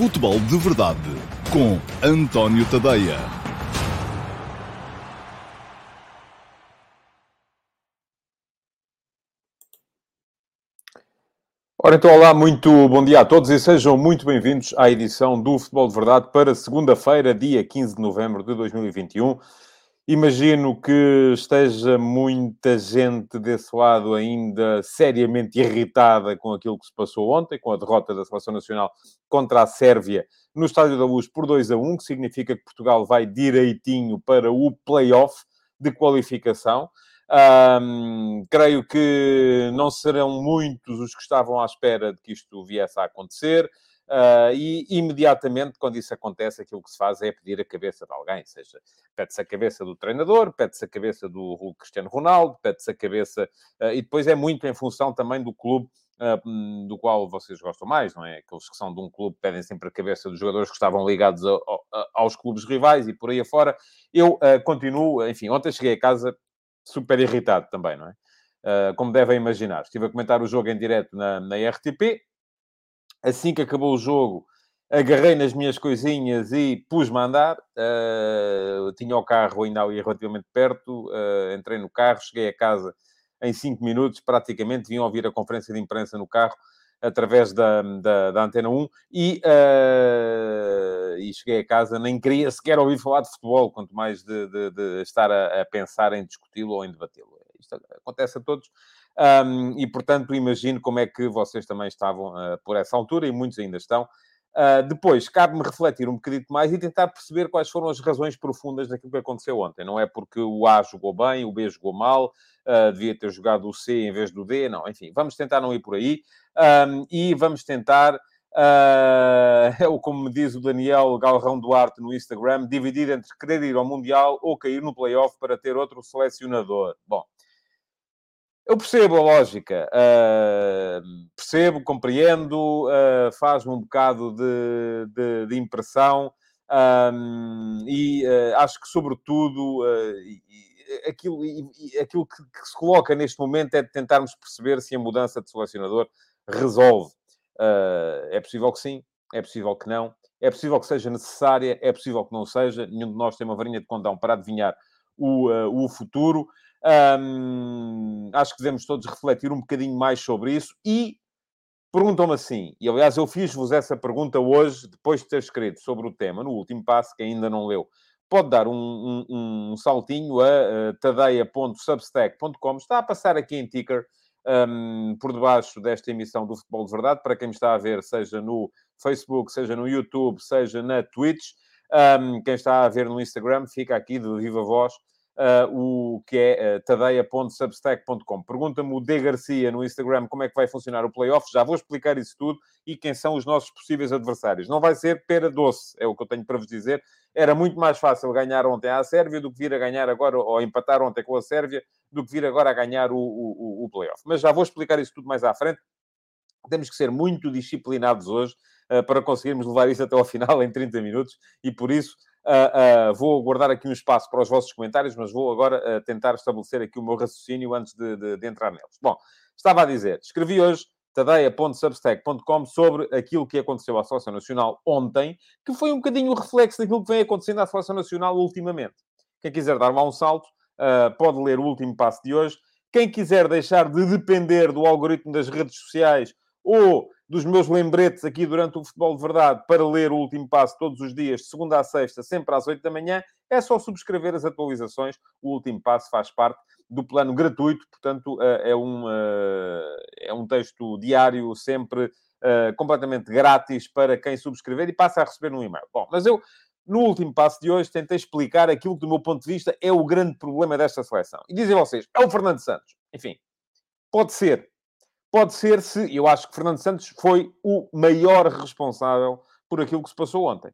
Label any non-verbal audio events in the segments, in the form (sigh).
Futebol de Verdade com António Tadeia. Ora então, olá, muito bom dia a todos e sejam muito bem-vindos à edição do Futebol de Verdade para segunda-feira, dia 15 de novembro de 2021. Imagino que esteja muita gente desse lado ainda seriamente irritada com aquilo que se passou ontem, com a derrota da Seleção Nacional contra a Sérvia no Estádio da Luz por 2 a 1, que significa que Portugal vai direitinho para o play-off de qualificação. Um, creio que não serão muitos os que estavam à espera de que isto viesse a acontecer. Uh, e imediatamente, quando isso acontece, aquilo que se faz é pedir a cabeça de alguém, seja pede-se a cabeça do treinador, pede-se a cabeça do, Cristiano Ronaldo, pede-se a cabeça, uh, e depois é muito em função também do clube uh, do qual vocês gostam mais, não é? Aqueles que são de um clube pedem sempre a cabeça dos jogadores que estavam ligados a, a, aos clubes rivais e por aí afora. Eu continuo, enfim, ontem cheguei a casa super irritado também, não é? como devem imaginar. Estive a comentar o jogo em direto na, na RTP, assim que acabou o jogo, agarrei nas minhas coisinhas e pus-me a andar. Uh, tinha o carro ainda ali relativamente perto, uh, entrei no carro, cheguei a casa em 5 minutos, praticamente, vim ouvir a conferência de imprensa no carro, através da, da, da Antena 1, e, uh, e cheguei a casa, nem queria sequer ouvir falar de futebol, quanto mais de, de, de estar a, a, pensar em discuti-lo ou em debatê-lo. Isto acontece a todos. Um, e, portanto, imagino como é que vocês também estavam uh, por essa altura, e muitos ainda estão. Uh, depois, cabe-me refletir um bocadinho mais e tentar perceber quais foram as razões profundas daquilo que aconteceu ontem. Não é porque o A jogou bem, o B jogou mal, uh, devia ter jogado o C em vez do D, não. Enfim, vamos tentar não ir por aí um, e vamos tentar, (laughs) uh, como me diz o Daniel Galrão Duarte no Instagram, dividir entre querer ir ao Mundial ou cair no playoff para ter outro selecionador. Bom, eu percebo a lógica, uh, percebo, compreendo, uh, faz-me um bocado de, de, de impressão um, e uh, acho que, sobretudo, aquilo, aquilo que, que, se coloca neste momento é de tentarmos perceber se a mudança de selecionador resolve. é possível que sim, é possível que não, é possível que seja necessária, é possível que não seja. Nenhum de nós tem uma varinha de condão para adivinhar o, o futuro. Um, acho que devemos todos refletir um bocadinho mais sobre isso e perguntam-me assim, e aliás eu fiz-vos essa pergunta hoje, depois de ter escrito sobre o tema, no último passo, que ainda não leu. Pode dar um, um, um saltinho a uh, tadeia.substack.com. Está a passar aqui em ticker um, por debaixo desta emissão do Futebol de Verdade, para quem me está a ver, seja no Facebook, seja no YouTube, seja na Twitch. Quem está a ver no Instagram, fica aqui de viva voz uh, o que é uh, tadeia.substack.com. Pergunta-me o D. Garcia no Instagram como é que vai funcionar o playoff. Já vou explicar isso tudo e quem são os nossos possíveis adversários. Não vai ser pera doce, é o que eu tenho para vos dizer. Era muito mais fácil ganhar ontem à Sérvia do que vir a ganhar agora, ou empatar ontem com a Sérvia, do que vir agora a ganhar o, o, o playoff. Mas já vou explicar isso tudo mais à frente. Temos que ser muito disciplinados hoje uh, para conseguirmos levar isso até ao final em 30 minutos e por isso Uh, uh, vou guardar aqui um espaço para os vossos comentários, mas vou agora uh, tentar estabelecer aqui o meu raciocínio antes de, de, de, entrar neles. Bom, estava a dizer, escrevi hoje tadeia.substack.com sobre aquilo que aconteceu à Seleção Nacional ontem, que foi um bocadinho o reflexo daquilo que vem acontecendo à Seleção Nacional ultimamente. Quem quiser dar lá um salto, pode ler o último passo de hoje. Quem quiser deixar de depender do algoritmo das redes sociais ou dos meus lembretes aqui durante o Futebol de Verdade para ler o último passo todos os dias, de segunda a sexta, sempre às oito da manhã, é só subscrever as atualizações. O último passo faz parte do plano gratuito, portanto, eh, é um, eh, é um texto diário, sempre eh, completamente grátis para quem subscrever e passa a receber no e-mail. Bom, mas eu, no último passo de hoje, tentei explicar aquilo que, do meu ponto de vista, é o grande problema desta seleção. E dizem vocês, é o Fernando Santos. Enfim, pode ser, pode ser se. Eu acho que Fernando Santos foi o maior responsável por aquilo que se passou ontem.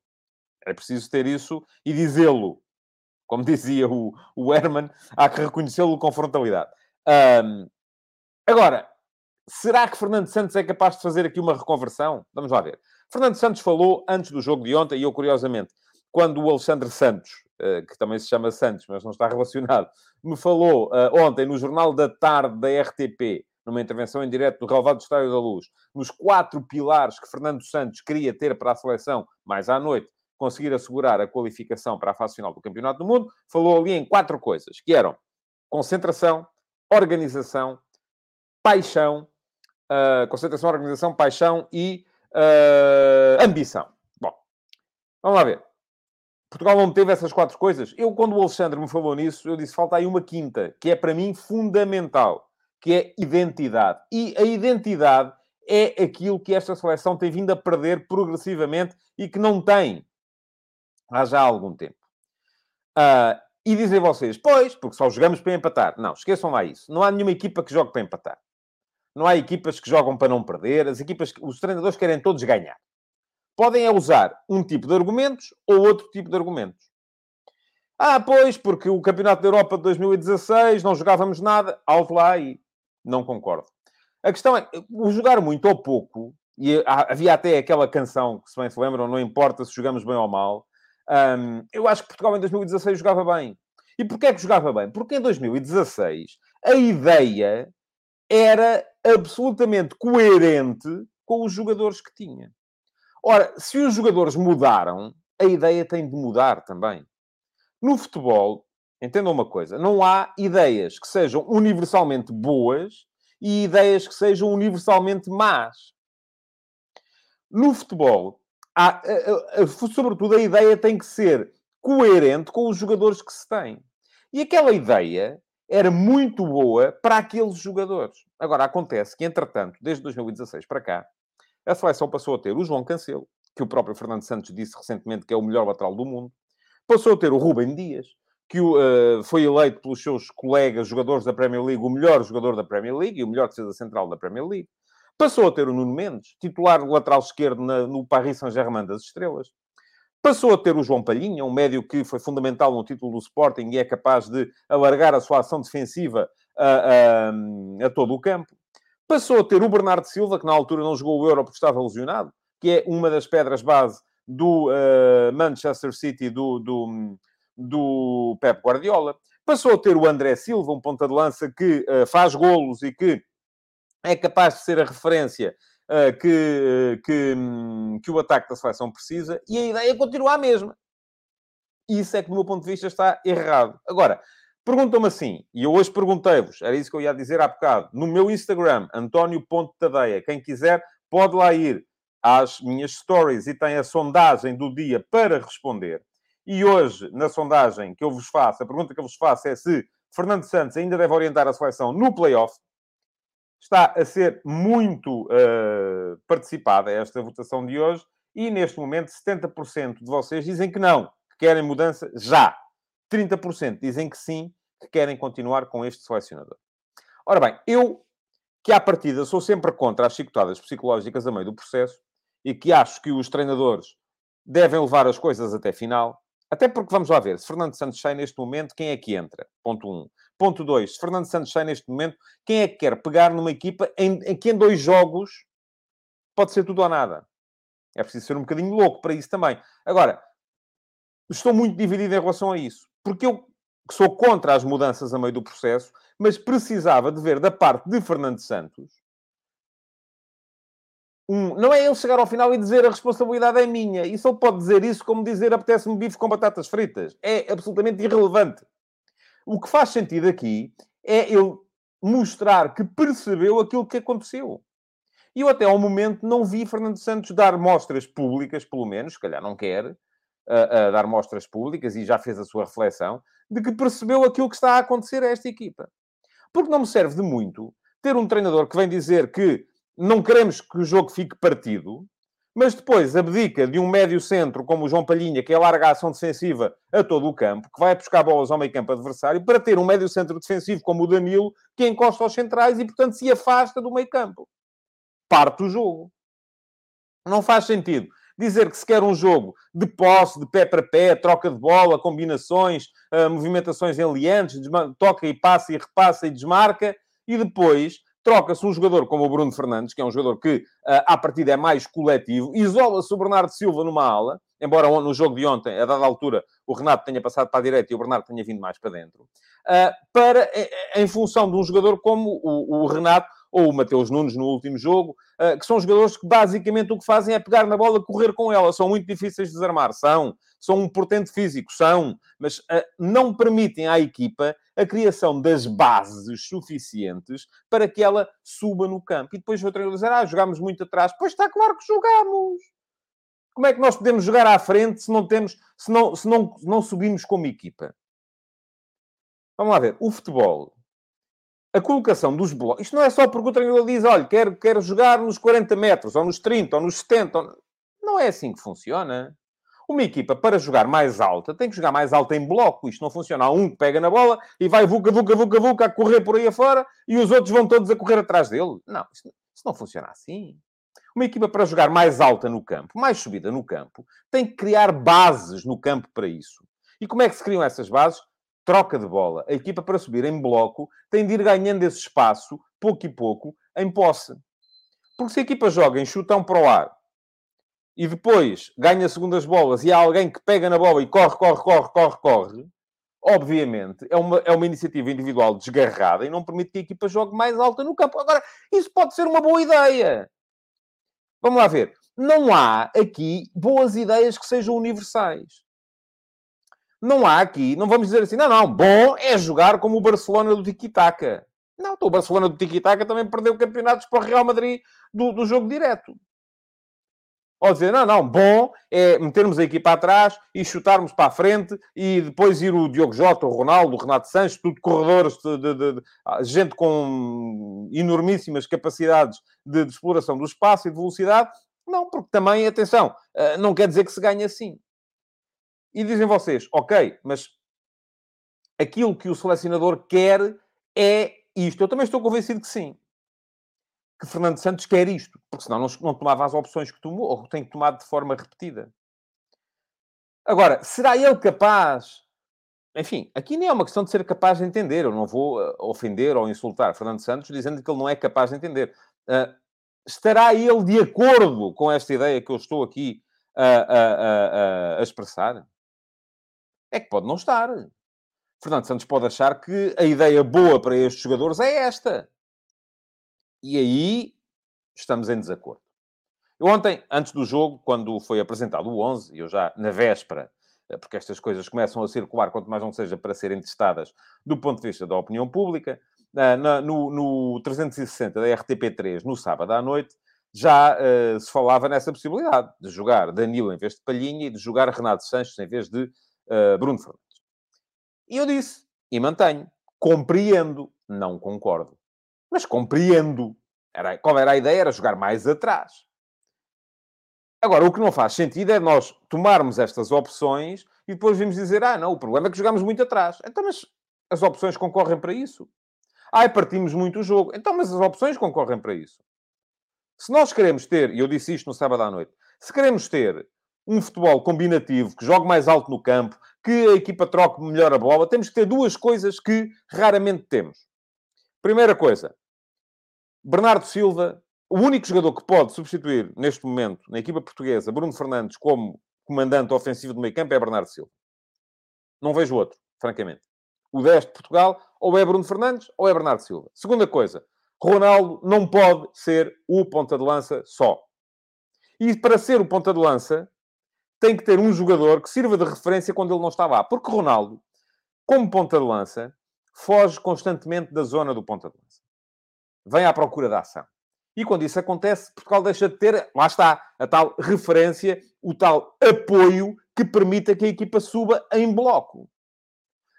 É preciso ter isso e dizê-lo. Como (laughs) dizia o, o Herman, há que reconhecê-lo com frontalidade. Um, agora, será que Fernando Santos é capaz de fazer aqui uma reconversão? Vamos lá ver. Fernando Santos falou antes do jogo de ontem, e eu, curiosamente, quando o Alexandre Santos, uh, que também se chama Santos, mas não está (laughs) relacionado, me falou uh, ontem no Jornal da Tarde da RTP numa intervenção em direto do relevado do Estádio da Luz, nos quatro pilares que Fernando Santos queria ter para a seleção, mais à noite, conseguir assegurar a qualificação para a fase final do Campeonato do Mundo, falou ali em quatro coisas, que eram concentração, organização, paixão, uh, concentração, organização, paixão e uh, ambição. Bom, vamos lá ver. Portugal não teve essas quatro coisas. Eu, quando o Alexandre me falou nisso, eu disse, falta aí uma quinta, que é para mim fundamental, que é identidade. E a identidade é aquilo que esta seleção tem vindo a perder progressivamente e que não tem há já algum tempo. Uh, e dizem vocês, pois, porque só jogamos para empatar. Não, esqueçam lá isso. Não há nenhuma equipa que jogue para empatar. Não há equipas que jogam para não perder. As equipas, os treinadores querem todos ganhar. Podem é usar um tipo de argumentos ou outro tipo de argumentos. Ah, pois, porque o Campeonato da Europa de 2016 não jogávamos nada. Alto lá e não concordo. A questão é, o jogar muito ou pouco, e havia até aquela canção, que se bem se lembram, não importa se jogamos bem ou mal, um, eu acho que Portugal em 2016 jogava bem. E porquê é que jogava bem? Porque em 2016 a ideia era absolutamente coerente com os jogadores que tinha. Ora, se os jogadores mudaram, a ideia tem de mudar também. No futebol, entendam uma coisa, não há ideias que sejam universalmente boas e ideias que sejam universalmente más. No futebol, há, sobretudo, a ideia tem que ser coerente com os jogadores que se têm. E aquela ideia era muito boa para aqueles jogadores. Agora, acontece que, entretanto, desde 2016 para cá, a seleção passou a ter o João Cancelo, que o próprio Fernando Santos disse recentemente que é o melhor lateral do mundo, passou a ter o Rubem Dias, que uh, foi eleito pelos seus colegas jogadores da Premier League o melhor jogador da Premier League e o melhor defesa central da Premier League. Passou a ter o Nuno Mendes, titular lateral esquerdo na, no Paris Saint-Germain das Estrelas. Passou a ter o João Palhinha, um médio que foi fundamental no título do Sporting e é capaz de alargar a sua ação defensiva a, a, a todo o campo. Passou a ter o Bernardo Silva, que na altura não jogou o Euro porque estava lesionado, que é uma das pedras base do uh, Manchester City do, do, do Pep Guardiola. Passou a ter o André Silva, um ponta de lança que uh, faz golos e que é capaz de ser a referência uh, que, que, um, que o ataque da seleção precisa e a ideia continua a mesma. Isso é que, do meu ponto de vista, está errado. Agora, perguntam-me assim, e eu hoje perguntei-vos, era isso que eu ia dizer há bocado, no meu Instagram, António.tadeia, quem quiser pode lá ir às minhas stories e tem a sondagem do dia para responder. E hoje, na sondagem que eu vos faço, a pergunta que eu vos faço é se Fernando Santos ainda deve orientar a seleção no playoff está a ser muito uh, participada esta votação de hoje e, neste momento, 70% de vocês dizem que não, que querem mudança já. 30% dizem que sim, que querem continuar com este selecionador. Ora bem, eu, que à partida sou sempre contra as chicotadas psicológicas a meio do processo e que acho que os treinadores devem levar as coisas até final, até porque, vamos lá ver, se Fernando Santos sai neste momento, quem é que entra? Ponto 1. Um. Ponto 2. Se Fernando Santos sai neste momento, quem é que quer pegar numa equipa em, em que em dois jogos pode ser tudo ou nada? É preciso ser um bocadinho louco para isso também. Agora, estou muito dividido em relação a isso. Porque eu sou contra as mudanças a meio do processo, mas precisava de ver da parte de Fernando Santos um, não é ele chegar ao final e dizer a responsabilidade é minha. Isso ele pode dizer isso como dizer apetece-me bife com batatas fritas. É absolutamente irrelevante. O que faz sentido aqui é ele mostrar que percebeu aquilo que aconteceu. E eu até ao momento não vi Fernando Santos dar mostras públicas, pelo menos, se calhar não quer, uh, uh, dar mostras públicas e já fez a sua reflexão, de que percebeu aquilo que está a acontecer a esta equipa. Porque não me serve de muito ter um treinador que vem dizer que não queremos que o jogo fique partido, mas depois abdica de um médio centro como o João Palhinha, que é larga a ação defensiva a todo o campo, que vai buscar bolas ao meio campo adversário, para ter um médio centro defensivo como o Danilo, que encosta aos centrais e, portanto, se afasta do meio campo. Parte o jogo. Não faz sentido dizer que se quer um jogo de posse, de pé para pé, troca de bola, combinações, uh, movimentações enliantes, toca e passa e repassa e desmarca, e depois troca-se um jogador como o Bruno Fernandes, que é um jogador que, uh, à partida, é mais coletivo, isola-se o Bernardo Silva numa ala, embora no jogo de ontem, a dada altura, o Renato tenha passado para a direita e o Bernardo tenha vindo mais para dentro, uh, para, em função de um jogador como o, o Renato ou o Mateus Nunes no último jogo, uh, que são jogadores que basicamente o que fazem é pegar na bola, correr com ela. São muito difíceis de desarmar, são. São um portento físico, são. Mas não permitem à equipa a criação das bases suficientes para que ela suba no campo. E depois o treinador dizer, ah, jogámos muito atrás. Pois está claro que jogamos. Como é que nós podemos jogar à frente se não temos, se não, se não, não subimos como equipa? Vamos lá ver. O futebol, a colocação dos blocos, isto não é só porque o treinador diz, olha, quero, quero jogar nos 40 metros, ou nos 30, ou nos 70. Ou... Não é assim que funciona. Uma equipa, para jogar mais alta, tem que jogar mais alta em bloco. Isto não funciona. Há um que pega na bola e vai vuca, vuca, vuca, vuca, a correr por aí afora e os outros vão todos a correr atrás dele. Não, isto não funciona assim. Uma equipa para jogar mais alta no campo, mais subida no campo, tem que criar bases no campo para isso. E como é que se criam essas bases? Troca de bola. A equipa para subir em bloco tem de ir ganhando esse espaço, pouco e pouco, em posse. Porque se a equipa joga em chutão para o ar e depois ganha segundas bolas e há alguém que pega na bola e corre, corre, corre, corre, corre, obviamente é uma, é uma iniciativa individual desgarrada e não permite que a equipa jogue mais alta no campo. Agora, isso pode ser uma boa ideia. Vamos lá ver. Não há aqui boas ideias que sejam universais. Não há aqui, não vamos dizer assim, não, não, bom é jogar como o Barcelona do Tiki-Taka. Não, então o Barcelona do Tiki-Taka também perdeu campeonatos para o Real Madrid do, do jogo direto. Ou dizer, não, não, bom é metermos a equipa atrás e chutarmos para a frente e depois ir o Diogo Jota, o Ronaldo, o Renato Sanches, tudo corredores, de, de, de, ah, gente com enormíssimas capacidades de, exploração do espaço e de velocidade. Não, porque também, atenção, ah, não quer dizer que se ganhe assim. E dizem vocês, ok, mas aquilo que o selecionador quer é isto. Eu também estou convencido que sim que Fernando Santos quer isto, porque senão não, não tomava as opções que tomou, ou tem tomado de forma repetida. Agora, será ele capaz? Enfim, aqui nem é uma questão de ser capaz de entender. Eu não vou uh, ofender ou insultar Fernando Santos dizendo que ele não é capaz de entender. Uh, estará ele de acordo com esta ideia que eu estou aqui a expressar? É que pode não estar. Fernando Santos pode achar que a ideia boa para estes jogadores é esta. E aí estamos em desacordo. Eu ontem, antes do jogo, quando foi apresentado o 11, eu já na véspera, eh, porque estas coisas começam a circular, quanto mais não seja para serem testadas do ponto de vista da opinião pública, na, no, no 360 da RTP3, no sábado à noite, já uh, se falava nessa possibilidade de jogar Danilo em vez de Palhinha e de jogar Renato Sanches em vez de Bruno Fernandes. E eu disse, e mantenho, compreendo, não concordo mas compreendo. Era, qual era a ideia? Era jogar mais atrás. Agora, o que não faz sentido é nós tomarmos estas opções e depois vimos dizer, ah, não, o problema é que jogamos muito atrás. Então, mas as opções concorrem para isso. Ah, partimos muito o jogo. Então, mas as opções concorrem para isso. Se nós queremos ter, e eu disse isto no sábado à noite, se queremos ter um futebol combinativo, que jogue mais alto no campo, que a equipa troque melhor a bola, temos que ter duas coisas que raramente temos. Primeira coisa, Bernardo Silva, o único jogador que pode substituir neste momento na equipa portuguesa Bruno Fernandes como comandante ofensivo do meio campo é Bernardo Silva. Não vejo outro, francamente. O 10 de Portugal ou é Bruno Fernandes ou é Bernardo Silva. Segunda coisa, Ronaldo não pode ser o ponta de lança só. E para ser o ponta de lança, tem que ter um jogador que sirva de referência quando ele não está lá. Porque Ronaldo, como ponta de lança, foge constantemente da zona do ponta de lança. Vem à procura da ação. E quando isso acontece, Portugal deixa de ter, lá está, a tal referência, o tal apoio que permita que a equipa suba em bloco.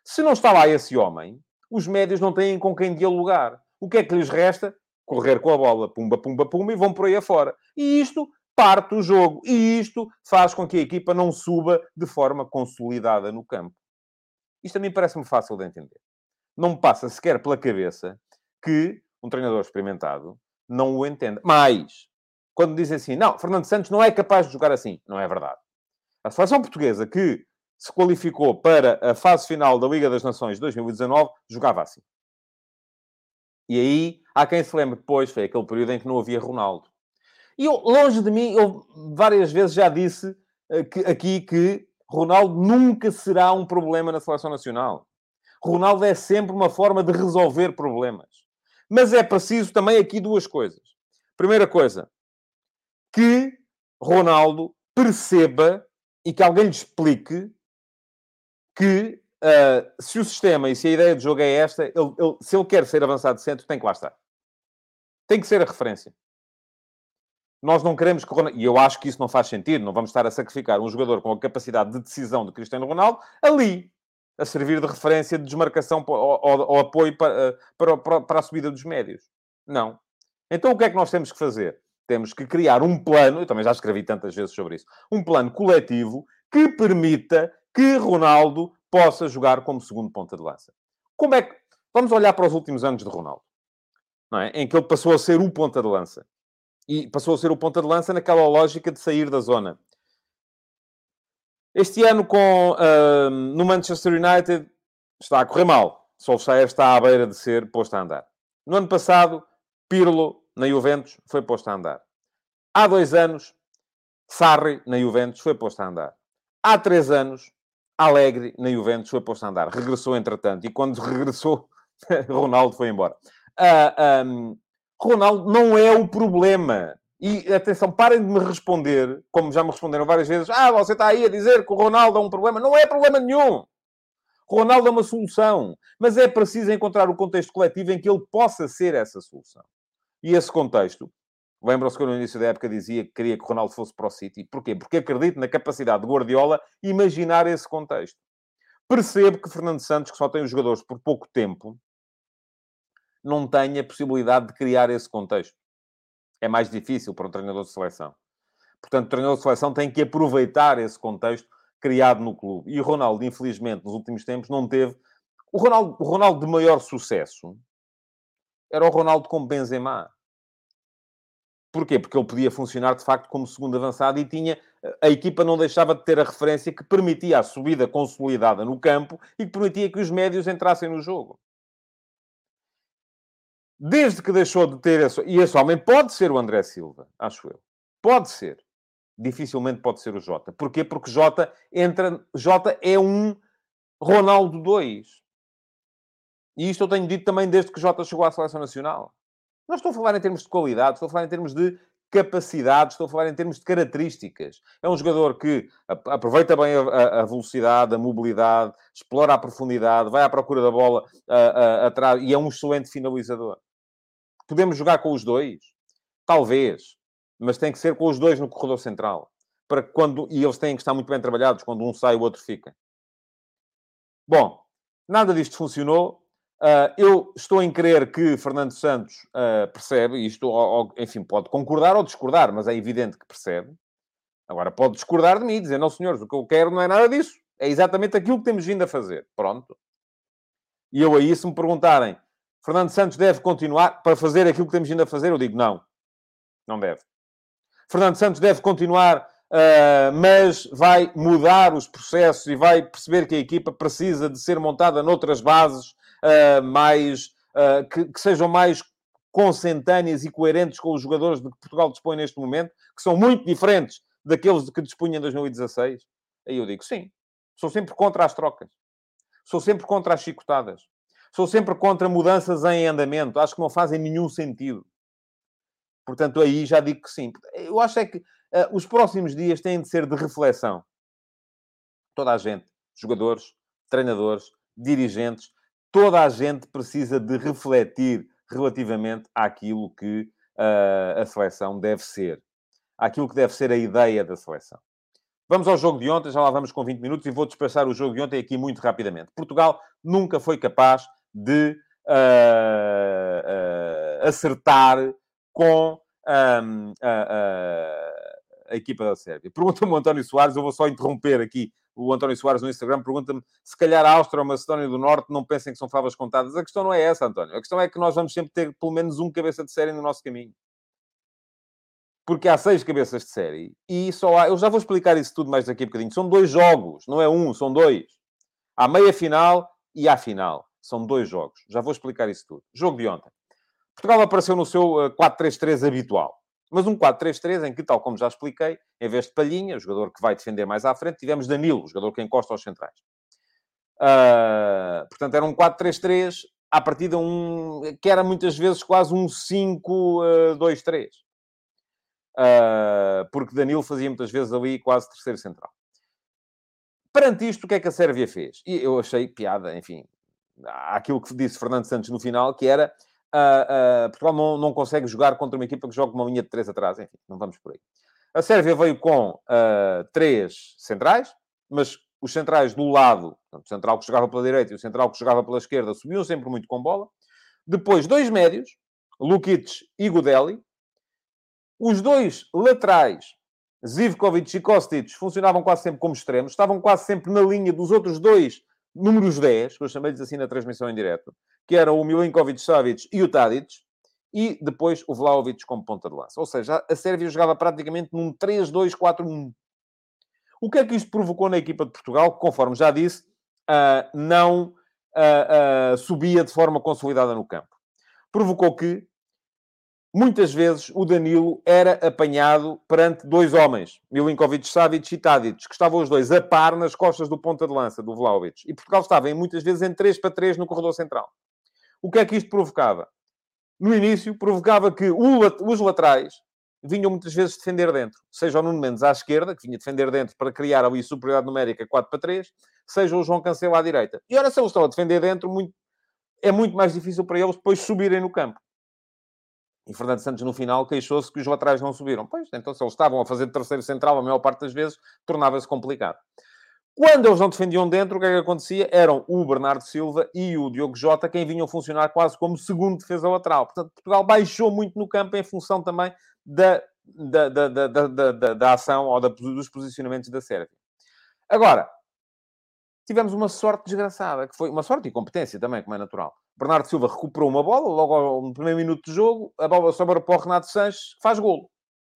Se não está lá esse homem, os médios não têm com quem dialogar. O que é que lhes resta? Correr com a bola, pumba, pumba, pumba, e vão por aí afora. E isto parte o jogo. E isto faz com que a equipa não suba de forma consolidada no campo. Isto a mim parece-me fácil de entender não me passa sequer pela cabeça que um treinador experimentado não o entenda. Mas, quando dizem assim, não, Fernando Santos não é capaz de jogar assim, não é verdade. A seleção portuguesa que se qualificou para a fase final da Liga das Nações de 2019 jogava assim. E aí, há quem se lembre depois, foi aquele período em que não havia Ronaldo. E eu, longe de mim, eu várias vezes já disse uh, que, aqui que Ronaldo nunca será um problema na seleção nacional. Ronaldo é sempre uma forma de resolver problemas. Mas é preciso também aqui duas coisas. Primeira coisa, que Ronaldo perceba e que alguém lhe explique que uh, se o sistema e se a ideia de jogo é esta, ele, ele, se ele quer ser avançado centro, tem que lá estar. Tem que ser a referência. Nós não queremos que Ronaldo... E eu acho que isso não faz sentido. Não vamos estar a sacrificar um jogador com a capacidade de decisão de Cristiano Ronaldo ali, a servir de referência de desmarcação ou, apoio para, eh, para, para, para a subida dos médios. Não. Então o que é que nós temos que fazer? Temos que criar um plano, eu também já escrevi tantas vezes sobre isso, um plano coletivo que permita que Ronaldo possa jogar como segundo ponta de lança. Como é que... Vamos olhar para os últimos anos de Ronaldo, é? em que ele passou a ser o ponta de lança. E passou a ser o ponta de lança naquela lógica de sair da zona. Este ano, com, uh, no Manchester United, está a correr mal. Solskjaer está à beira de ser posto a andar. No ano passado, Pirlo, na Juventus, foi posto a andar. Há dois anos, Sarri, na Juventus, foi posto a andar. Há três anos, Alegre, na Juventus, foi posto a andar. Regressou, entretanto. E quando regressou, (laughs) Ronaldo foi embora. Uh, ah, um, Ronaldo não é o problema. E atenção, parem de me responder, como já me responderam várias vezes, ah, você está aí a dizer que o Ronaldo é um problema. Não é problema nenhum. Ronaldo é uma solução, mas é preciso encontrar o contexto coletivo em que ele possa ser essa solução. E esse contexto, lembram-se que eu no início da época dizia que queria que Ronaldo fosse para o City. Porquê? Porque acredito na capacidade de Guardiola imaginar esse contexto. Percebo que Fernando Santos, que só tem os jogadores por pouco tempo, não tem a possibilidade de criar esse contexto. É mais difícil para um treinador de seleção. Portanto, o treinador de seleção tem que aproveitar esse contexto criado no clube. E o Ronaldo, infelizmente, nos últimos tempos, não teve. O Ronaldo, o Ronaldo de maior sucesso era o Ronaldo com Benzema. Porquê? Porque ele podia funcionar, de facto, como segundo avançado e tinha... A equipa não deixava de ter a referência que permitia a subida consolidada no campo e que permitia que os médios entrassem no jogo. Desde que deixou de ter esse... E esse homem pode ser o André Silva, acho eu. Pode ser. Dificilmente pode ser o Jota. Porquê? Porque Jota entra... Jota é um Ronaldo 2. E isto eu tenho dito também desde que Jota chegou à Seleção Nacional. Não estou a falar em termos de qualidade, estou a falar em termos de capacidade, estou a falar em termos de características. É um jogador que aproveita bem a, velocidade, a mobilidade, explora a profundidade, vai à procura da bola atrás e é um excelente finalizador. Podemos jogar com os dois? Talvez. Mas tem que ser com os dois no corredor central. Para quando... E eles têm que estar muito bem trabalhados. Quando um sai, o outro fica. Bom, nada disto funcionou. Uh, eu estou em crer que Fernando Santos uh, percebe, isto, ou, ou, enfim, pode concordar ou discordar, mas é evidente que percebe. Agora, pode discordar de mim, dizer, não, senhores, o que eu quero não é nada disso. É exatamente aquilo que temos vindo a fazer. Pronto. E eu aí, se me perguntarem, Fernando Santos deve continuar para fazer aquilo que temos vindo a fazer, eu digo, não. Não deve. Fernando Santos deve continuar, uh, mas vai mudar os processos e vai perceber que a equipa precisa de ser montada noutras bases uh, mais, uh, que, que, sejam mais consentâneas e coerentes com os jogadores de que Portugal dispõe neste momento, que são muito diferentes daqueles de que dispunha em 2016? Aí eu digo sim. Sou sempre contra as trocas. Sou sempre contra as chicotadas. Sou sempre contra mudanças em andamento. Acho que não fazem nenhum sentido. Portanto, aí já digo que sim. Eu acho é que uh, os próximos dias têm de ser de reflexão. Toda a gente, jogadores, treinadores, dirigentes, toda a gente precisa de refletir relativamente àquilo que uh, a seleção deve ser. Àquilo que deve ser a ideia da seleção. Vamos ao jogo de ontem, já lá vamos com 20 minutos e vou despachar o jogo de ontem aqui muito rapidamente. Portugal nunca foi capaz de uh, uh, acertar com um, a, a, equipa da Sérvia. Pergunta-me o António Soares, eu vou só interromper aqui o António Soares no Instagram pergunta-me se calhar a Áustria ou a Macedónia do Norte não pensem que são favas contadas. A questão não é essa, António. A questão é que nós vamos sempre ter pelo menos um cabeça de série no nosso caminho. Porque há seis cabeças de série e só há... Eu já vou explicar isso tudo mais daqui a bocadinho. São dois jogos, não é um, são dois. Há meia final e há final. São dois jogos. Já vou explicar isso tudo. Jogo de ontem. Portugal apareceu no seu 4-3-3 eh, habitual. Mas um 4-3-3 em que, tal como já expliquei, em vez de Palhinha, o jogador que vai defender mais à frente, tivemos Danilo, o jogador que encosta aos centrais. Uh, portanto, era um 4-3-3 à partida, um, que era muitas vezes quase um 5-2-3. Uh, porque Danilo fazia muitas vezes ali quase terceiro central. Perante isto, o que é que a Sérvia fez? E eu achei piada, enfim, aquilo que disse Fernando Santos no final, que era uh, uh, Portugal não, não consegue jogar contra uma equipa que joga uma linha de três atrás. Enfim, não vamos por aí. A Sérvia veio com uh, três centrais, mas os centrais do lado, portanto, o central que jogava pela direita e o central que jogava pela esquerda, subiam sempre muito com bola. Depois, dois médios, Lukic e Gudeli. Os dois laterais, Zivkovic e Kostic, funcionavam quase sempre como extremos, estavam quase sempre na linha dos outros dois números 10, que eu chamei-lhes assim na transmissão em direto, que eram o Milinkovic-Savic e o Tadic, e depois o Vlaovic como ponta de lança. Ou seja, a Sérvia jogava praticamente num 3-2-4-1. O que é que isto provocou na equipa de Portugal, conforme já disse, não subia de forma consolidada no campo? Provocou que, muitas vezes, o Danilo era apanhado perante dois homens, Milinkovic-Savic e Tadic, que estavam os dois a par nas costas do ponta de lança, do Vlaovic. E Portugal estava, muitas vezes, em 3 para 3 no corredor central. O que é que isto provocava? no início, provocava que os laterais vinham muitas vezes defender dentro. Seja o Nuno Mendes à esquerda, que vinha defender dentro para criar ali superioridade numérica 4 para 3, seja o João Cancelo à direita. E ora, se eles estão a defender dentro, muito, é muito mais difícil para eles depois subirem no campo. E Fernando Santos, no final, queixou-se que os laterais não subiram. Pois, então, se eles estavam a fazer terceiro central, a maior parte das vezes, tornava-se complicado. Quando eles não defendiam dentro, o que é que acontecia? Eram o Bernardo Silva e o Diogo Jota quem vinham funcionar quase como segundo defesa lateral. Portanto, Portugal baixou muito no campo em função também da, da, da, da, da, da ação ou da, dos posicionamentos da Sérvia. Agora, tivemos uma sorte desgraçada, que foi uma sorte e competência também, como é natural. Bernardo Silva recuperou uma bola, logo no primeiro minuto de jogo, a bola sobra para o Renato Sanches, faz golo.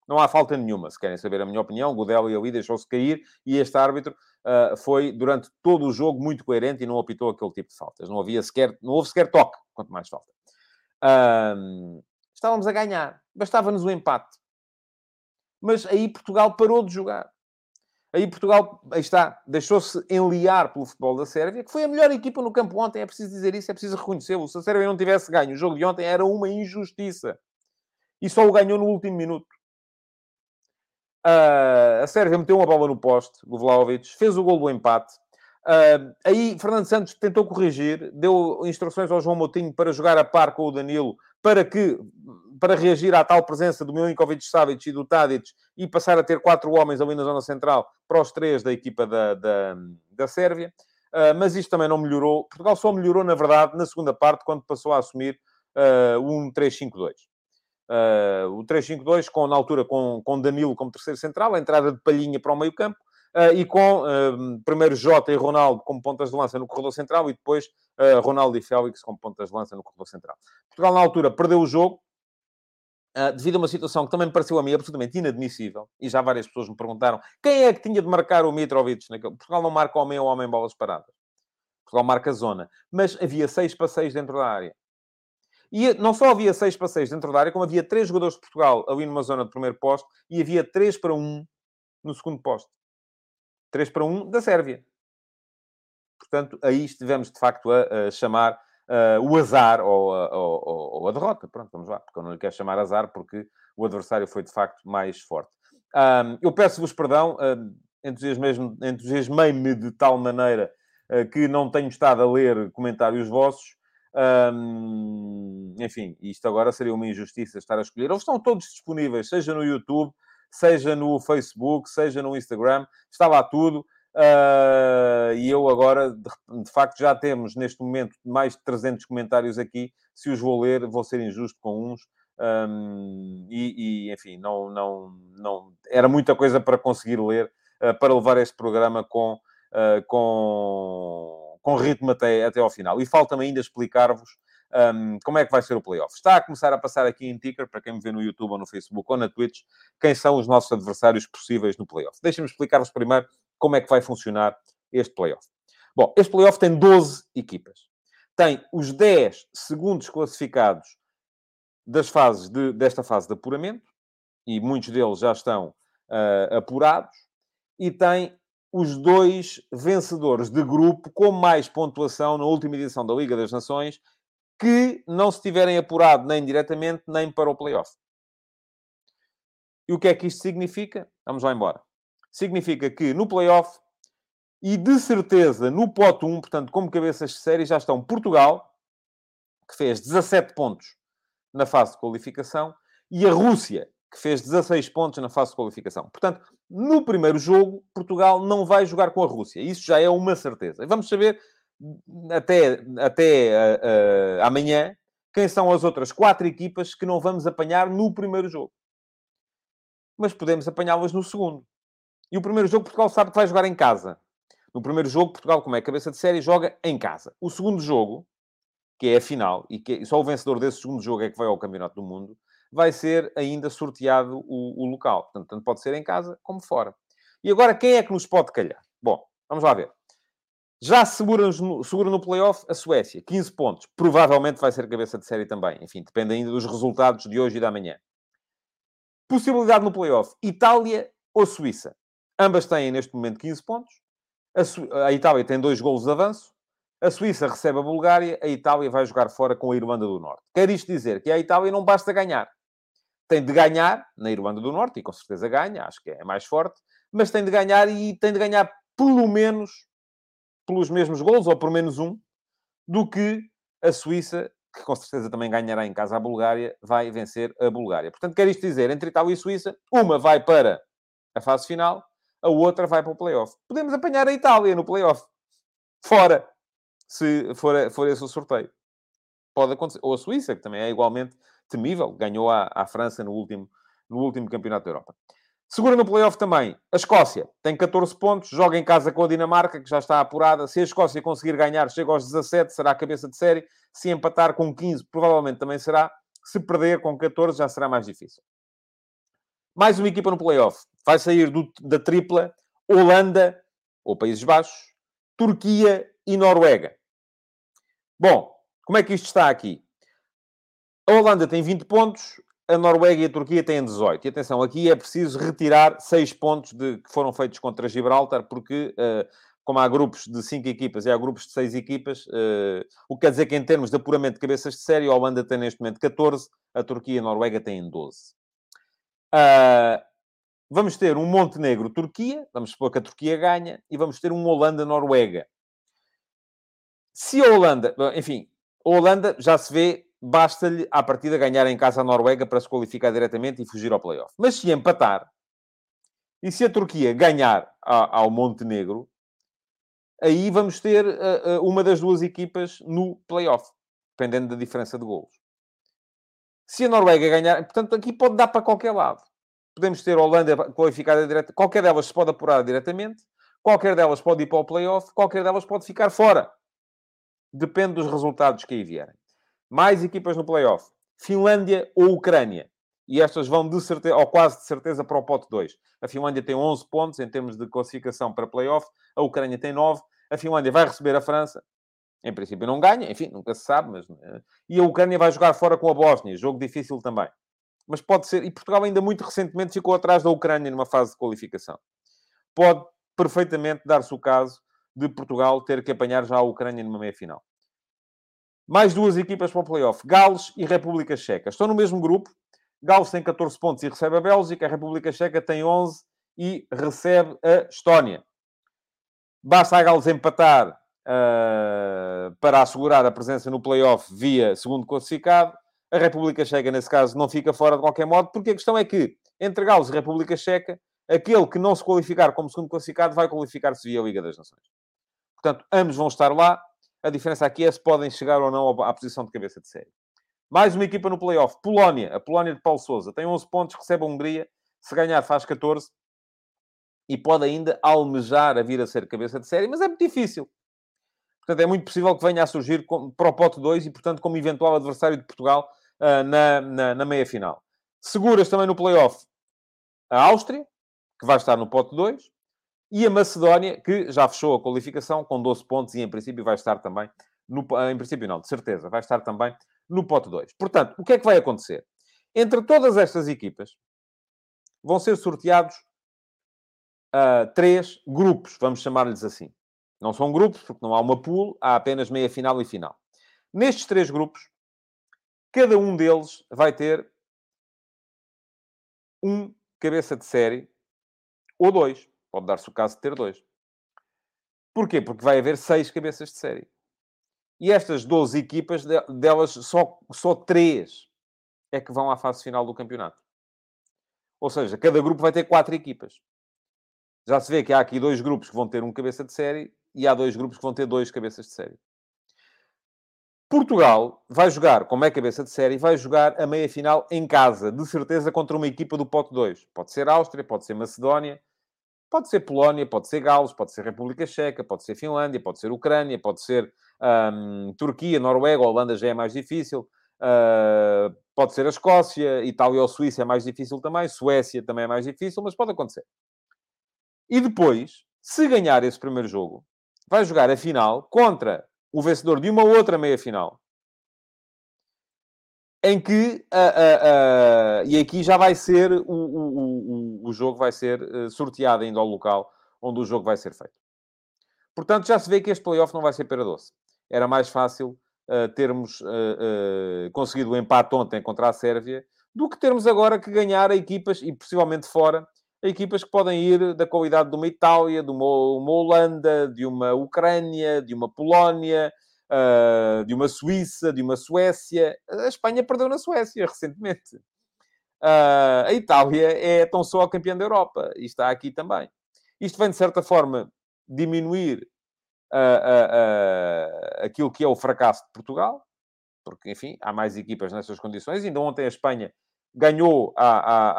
Não há falta nenhuma, se querem saber a minha opinião. Godel e ali deixou-se cair e este árbitro uh, foi, durante todo o jogo, muito coerente e não apitou aquele tipo de faltas. Não, havia sequer, não houve sequer toque, quanto mais falta. Uh, estávamos a ganhar. Bastava-nos o empate. Mas aí Portugal parou de jogar. Aí Portugal, aí está, deixou-se enliar pelo futebol da Sérvia, que foi a melhor equipa no campo ontem, é preciso dizer isso, é preciso reconhecê-lo. Se a Sérvia não tivesse ganho o jogo de ontem, era uma injustiça. E só o ganhou no último minuto. Uh, a Sérvia meteu uma bola no poste, o Vlaovic, fez o gol do empate. Uh, aí Fernando Santos tentou corrigir, deu instruções ao João Moutinho para jogar a par com o Danilo, para que para reagir à tal presença do Milinkovic Savic e do Tadic e passar a ter quatro homens ali na zona central para os três da equipa da, da, da Sérvia. Uh, mas isto também não melhorou. Portugal só melhorou, na verdade, na segunda parte, quando passou a assumir uh, um 3-5-2. Uh, o 3-5-2, com, na altura com, com Danilo como terceiro central, a entrada de Palhinha para o meio campo, uh, e com uh, primeiro Jota e Ronaldo como pontas de lança no corredor central, e depois Ronaldo e Félix como pontas de lança no corredor central. Portugal, na altura, perdeu o jogo, devido a uma situação que também me pareceu a mim absolutamente inadmissível, e já várias pessoas me perguntaram quem é que tinha de marcar o Mitrovic naquele... Portugal não marca homem ou homem bolas paradas. Portugal marca zona. Mas havia 6 para 6 dentro da área. E não só havia 6 para 6 dentro da área, como havia 3 jogadores de Portugal ali numa zona de primeiro posto e havia 3 para 1 no segundo posto. 3 para 1 da Sérvia. Portanto, aí estivemos de facto a, a chamar uh, o azar ou a, ou, ou a, derrota. Pronto, vamos lá, porque eu não lhe quero chamar azar porque o adversário foi de facto mais forte. Um, eu peço-vos perdão, uh, entusiasmei-me de tal maneira uh, que não tenho estado a ler comentários vossos. Um, enfim, isto agora seria uma injustiça estar a escolher. Eles estão todos disponíveis, seja no YouTube, seja no Facebook, seja no Instagram, está lá tudo. Uh, e eu agora, de, de, facto, já temos neste momento mais de 300 comentários aqui. Se os vou ler, vou ser injusto com uns. Um, e, e, enfim, não, não, não, era muita coisa para conseguir ler, uh, para levar este programa com, uh, com com ritmo até, até ao final. E falta-me ainda explicar-vos um, como é que vai ser o playoff. Está a começar a passar aqui em ticker, para quem me vê no YouTube ou no Facebook ou na Twitch, quem são os nossos adversários possíveis no playoff. Deixem-me explicar-vos primeiro como é que vai funcionar este playoff. Bom, este playoff tem 12 equipas. Tem os 10 segundos classificados das fases de, desta fase de apuramento, e muitos deles já estão uh, apurados, e tem os dois vencedores de grupo com mais pontuação na última edição da Liga das Nações, que não se tiverem apurado nem diretamente nem para o playoff. E o que é que isto significa? Vamos lá embora. Significa que no playoff e de certeza no pote 1, portanto, como cabeças de série, já estão Portugal, que fez 17 pontos na fase de qualificação, e a Rússia, que fez 16 pontos na fase de qualificação. Portanto, no primeiro jogo, Portugal não vai jogar com a Rússia. Isso já é uma certeza. Vamos saber até, até uh, uh, amanhã quem são as outras quatro equipas que não vamos apanhar no primeiro jogo. Mas podemos apanhá-las no segundo. E o primeiro jogo, Portugal sabe que vai jogar em casa. No primeiro jogo, Portugal, como é cabeça de série, joga em casa. O segundo jogo, que é a final, e que só o vencedor desse segundo jogo é que vai ao Campeonato do Mundo, vai ser ainda sorteado o, o local. Portanto, tanto pode ser em casa como fora. E agora, quem é que nos pode calhar? Bom, vamos lá ver. Já segura segura no playoff a Suécia, 15 pontos. Provavelmente vai ser cabeça de série também. Enfim, depende ainda dos resultados de hoje e da manhã. Possibilidade no playoff: Itália ou Suíça. Ambas têm neste momento 15 pontos. A, Su... a Itália tem dois golos de avanço. A Suíça recebe a Bulgária. A Itália vai jogar fora com a Irlanda do Norte. Quer isto dizer que a Itália não basta ganhar tem de ganhar na Irlanda do Norte, e com certeza ganha, acho que é mais forte, mas tem de ganhar e tem de ganhar pelo menos pelos mesmos gols, ou por menos um, do que a Suíça, que com certeza também ganhará em casa a Bulgária, vai vencer a Bulgária. Portanto, quer isto dizer, entre Itália e Suíça, uma vai para a fase final, a outra vai para o playoff. Podemos apanhar a Itália no playoff. Fora, se for, for esse o sorteio. Pode acontecer. Ou a Suíça, que também é igualmente temível, ganhou à, à França no último, no último Campeonato da Europa. Segura no playoff também a Escócia, tem 14 pontos, joga em casa com a Dinamarca, que já está apurada. Se a Escócia conseguir ganhar, chega aos 17, será a cabeça de série. Se empatar com 15, provavelmente também será. Se perder com 14, já será mais difícil. Mais uma equipa no playoff. Vai sair do, da tripla Holanda, ou Países Baixos, Turquia e Noruega. Bom, como é que isto está aqui? A Holanda tem 20 pontos, a Noruega e a Turquia têm 18. E atenção, aqui é preciso retirar 6 pontos de, que foram feitos contra Gibraltar, porque, uh, como há grupos de 5 equipas e há grupos de 6 equipas, uh, o que quer dizer que, em termos de apuramento de cabeças de série, a Holanda tem neste momento 14, a Turquia e a Noruega têm 12. Uh, vamos ter um Montenegro-Turquia, vamos supor que a Turquia ganha, e vamos ter um Holanda-Noruega. Se a Holanda, enfim, a Holanda já se vê basta-lhe, à partida, ganhar em casa a Noruega para se qualificar diretamente e fugir ao playoff. Mas se empatar, e se a Turquia ganhar ao Montenegro, aí vamos ter uh, uh, uma das duas equipas no playoff, dependendo da diferença de golos. Se a Noruega ganhar, portanto, aqui pode dar para qualquer lado. Podemos ter a Holanda qualificada diretamente, qualquer delas se pode apurar diretamente, qualquer delas pode ir para o playoff, qualquer delas pode ficar fora. Depende dos resultados que aí vierem mais equipas no playoff. Finlândia ou Ucrânia. E estas vão de certeza, ou quase de certeza, para o pote 2. A Finlândia tem 11 pontos em termos de classificação para playoff. A Ucrânia tem 9. A Finlândia vai receber a França. Em princípio não ganha, enfim, nunca se sabe. Mas... Eh, e a Ucrânia vai jogar fora com a Bósnia. Jogo difícil também. Mas pode ser... E Portugal ainda muito recentemente ficou atrás da Ucrânia numa fase de qualificação. Pode perfeitamente dar-se o caso de Portugal ter que apanhar já a Ucrânia numa meia-final. Mais duas equipas para o playoff. Gales e República Checa. Estão no mesmo grupo. Gales tem 14 pontos e recebe a Bélgica. A República Checa tem 11 e recebe a Estónia. Basta a Gales empatar uh, para assegurar a presença no playoff via segundo classificado. A República Checa, nesse caso, não fica fora de qualquer modo, porque a questão é que, entre Gales e República Checa, aquele que não se qualificar como segundo classificado vai qualificar-se via Liga das Nações. Portanto, ambos vão estar lá a diferença aqui é se podem chegar ou não à posição de cabeça de série. Mais uma equipa no playoff. Polónia. A Polónia de Paulo Sousa. Tem 11 pontos, recebe a Hungria. Se ganhar, faz 14. E pode ainda almejar a vir a ser cabeça de série, mas é muito difícil. Portanto, é muito possível que venha a surgir para o pote 2 e, portanto, como eventual adversário de Portugal uh, na, na, na meia-final. Seguras também no playoff a Áustria, que vai estar no pote 2. E a Macedónia, que já fechou a qualificação com 12 pontos e, em princípio, vai estar também, no, em princípio não, de certeza, vai estar também no pote 2. Portanto, o que é que vai acontecer? Entre todas estas equipas, vão ser sorteados uh, três grupos, vamos chamar-lhes assim. Não são grupos, porque não há uma pool, há apenas meia final e final. Nestes três grupos, cada um deles vai ter um cabeça de série ou dois. Pode dar-se o caso de ter dois. Porquê? Porque vai haver seis cabeças de série. E estas 12 equipas, delas, só, só três é que vão à fase final do campeonato. Ou seja, cada grupo vai ter quatro equipas. Já se vê que há aqui dois grupos que vão ter um cabeça de série e há dois grupos que vão ter dois cabeças de série. Portugal vai jogar, como é cabeça de série, vai jogar a meia-final em casa, de certeza, contra uma equipa do pote 2. Pode ser Áustria, pode ser Macedónia, pode ser Polónia, pode ser Gales, pode ser República Checa, pode ser Finlândia, pode ser Ucrânia, pode ser um, Turquia, Noruega, Holanda já é mais difícil, uh, pode ser a Escócia, Itália ou Suíça é mais difícil também, Suécia também é mais difícil, mas pode acontecer. E depois, se ganhar esse primeiro jogo, vai jogar a final contra o vencedor de uma outra meia-final. Em que, uh, uh, uh, e aqui já vai ser, o, o, o, o jogo vai ser eh, sorteado ainda ao local onde o jogo vai ser feito. Portanto, já se vê que este playoff não vai ser pera doce. Era mais fácil eh, termos eh, conseguido o empate ontem contra a Sérvia do que termos agora que ganhar a equipas, e possivelmente fora, equipas que podem ir da qualidade de uma Itália, de uma, uma Holanda, de uma Ucrânia, de uma Polónia, uh, de uma Suíça, de uma Suécia. A Espanha perdeu na Suécia recentemente. Uh, a Itália é tão só a campeã da Europa e está aqui também. Isto vem, de certa forma, diminuir uh, aquilo que é o fracasso de Portugal, porque, enfim, há mais equipas nessas condições. Ainda ontem a Espanha ganhou a, a,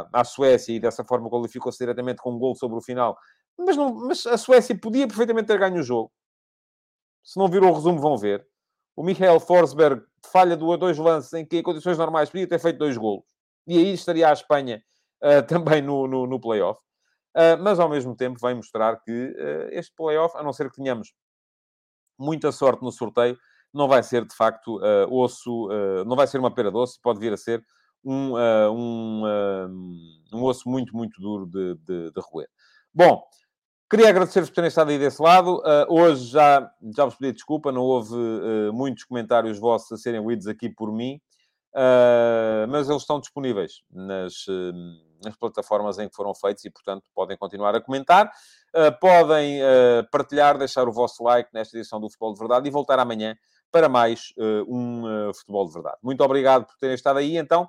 a, a Suécia e dessa forma qualificou-se diretamente com um gol sobre o final. Mas, não, mas a Suécia podia perfeitamente ter ganho o jogo. Se não viram o resumo, vão ver. O Michael Forsberg falha do, dois lances em que, em condições normais, podia ter feito dois golos. E aí estaria a Espanha uh, (laughs) também no, no, no play-off. Uh, mas, ao mesmo tempo, vem mostrar que uh, este play-off, a não ser que tenhamos muita sorte no sorteio, não vai ser, de facto, osso... não vai ser uma pera doce, pode vir a ser um, uh, um, uh, um osso muito, muito duro de, de, de roer. Bom, queria agradecer-vos por terem estado aí desse lado. Uh, hoje já, já vos pedi desculpa, não houve muitos comentários vossos a serem lidos aqui por mim, mas eles estão disponíveis nas, nas plataformas em que foram feitos e, portanto, podem continuar a comentar. podem partilhar, deixar o vosso like nesta edição do Futebol de Verdade e voltar amanhã para mais um Futebol de Verdade. Muito obrigado por terem estado aí, então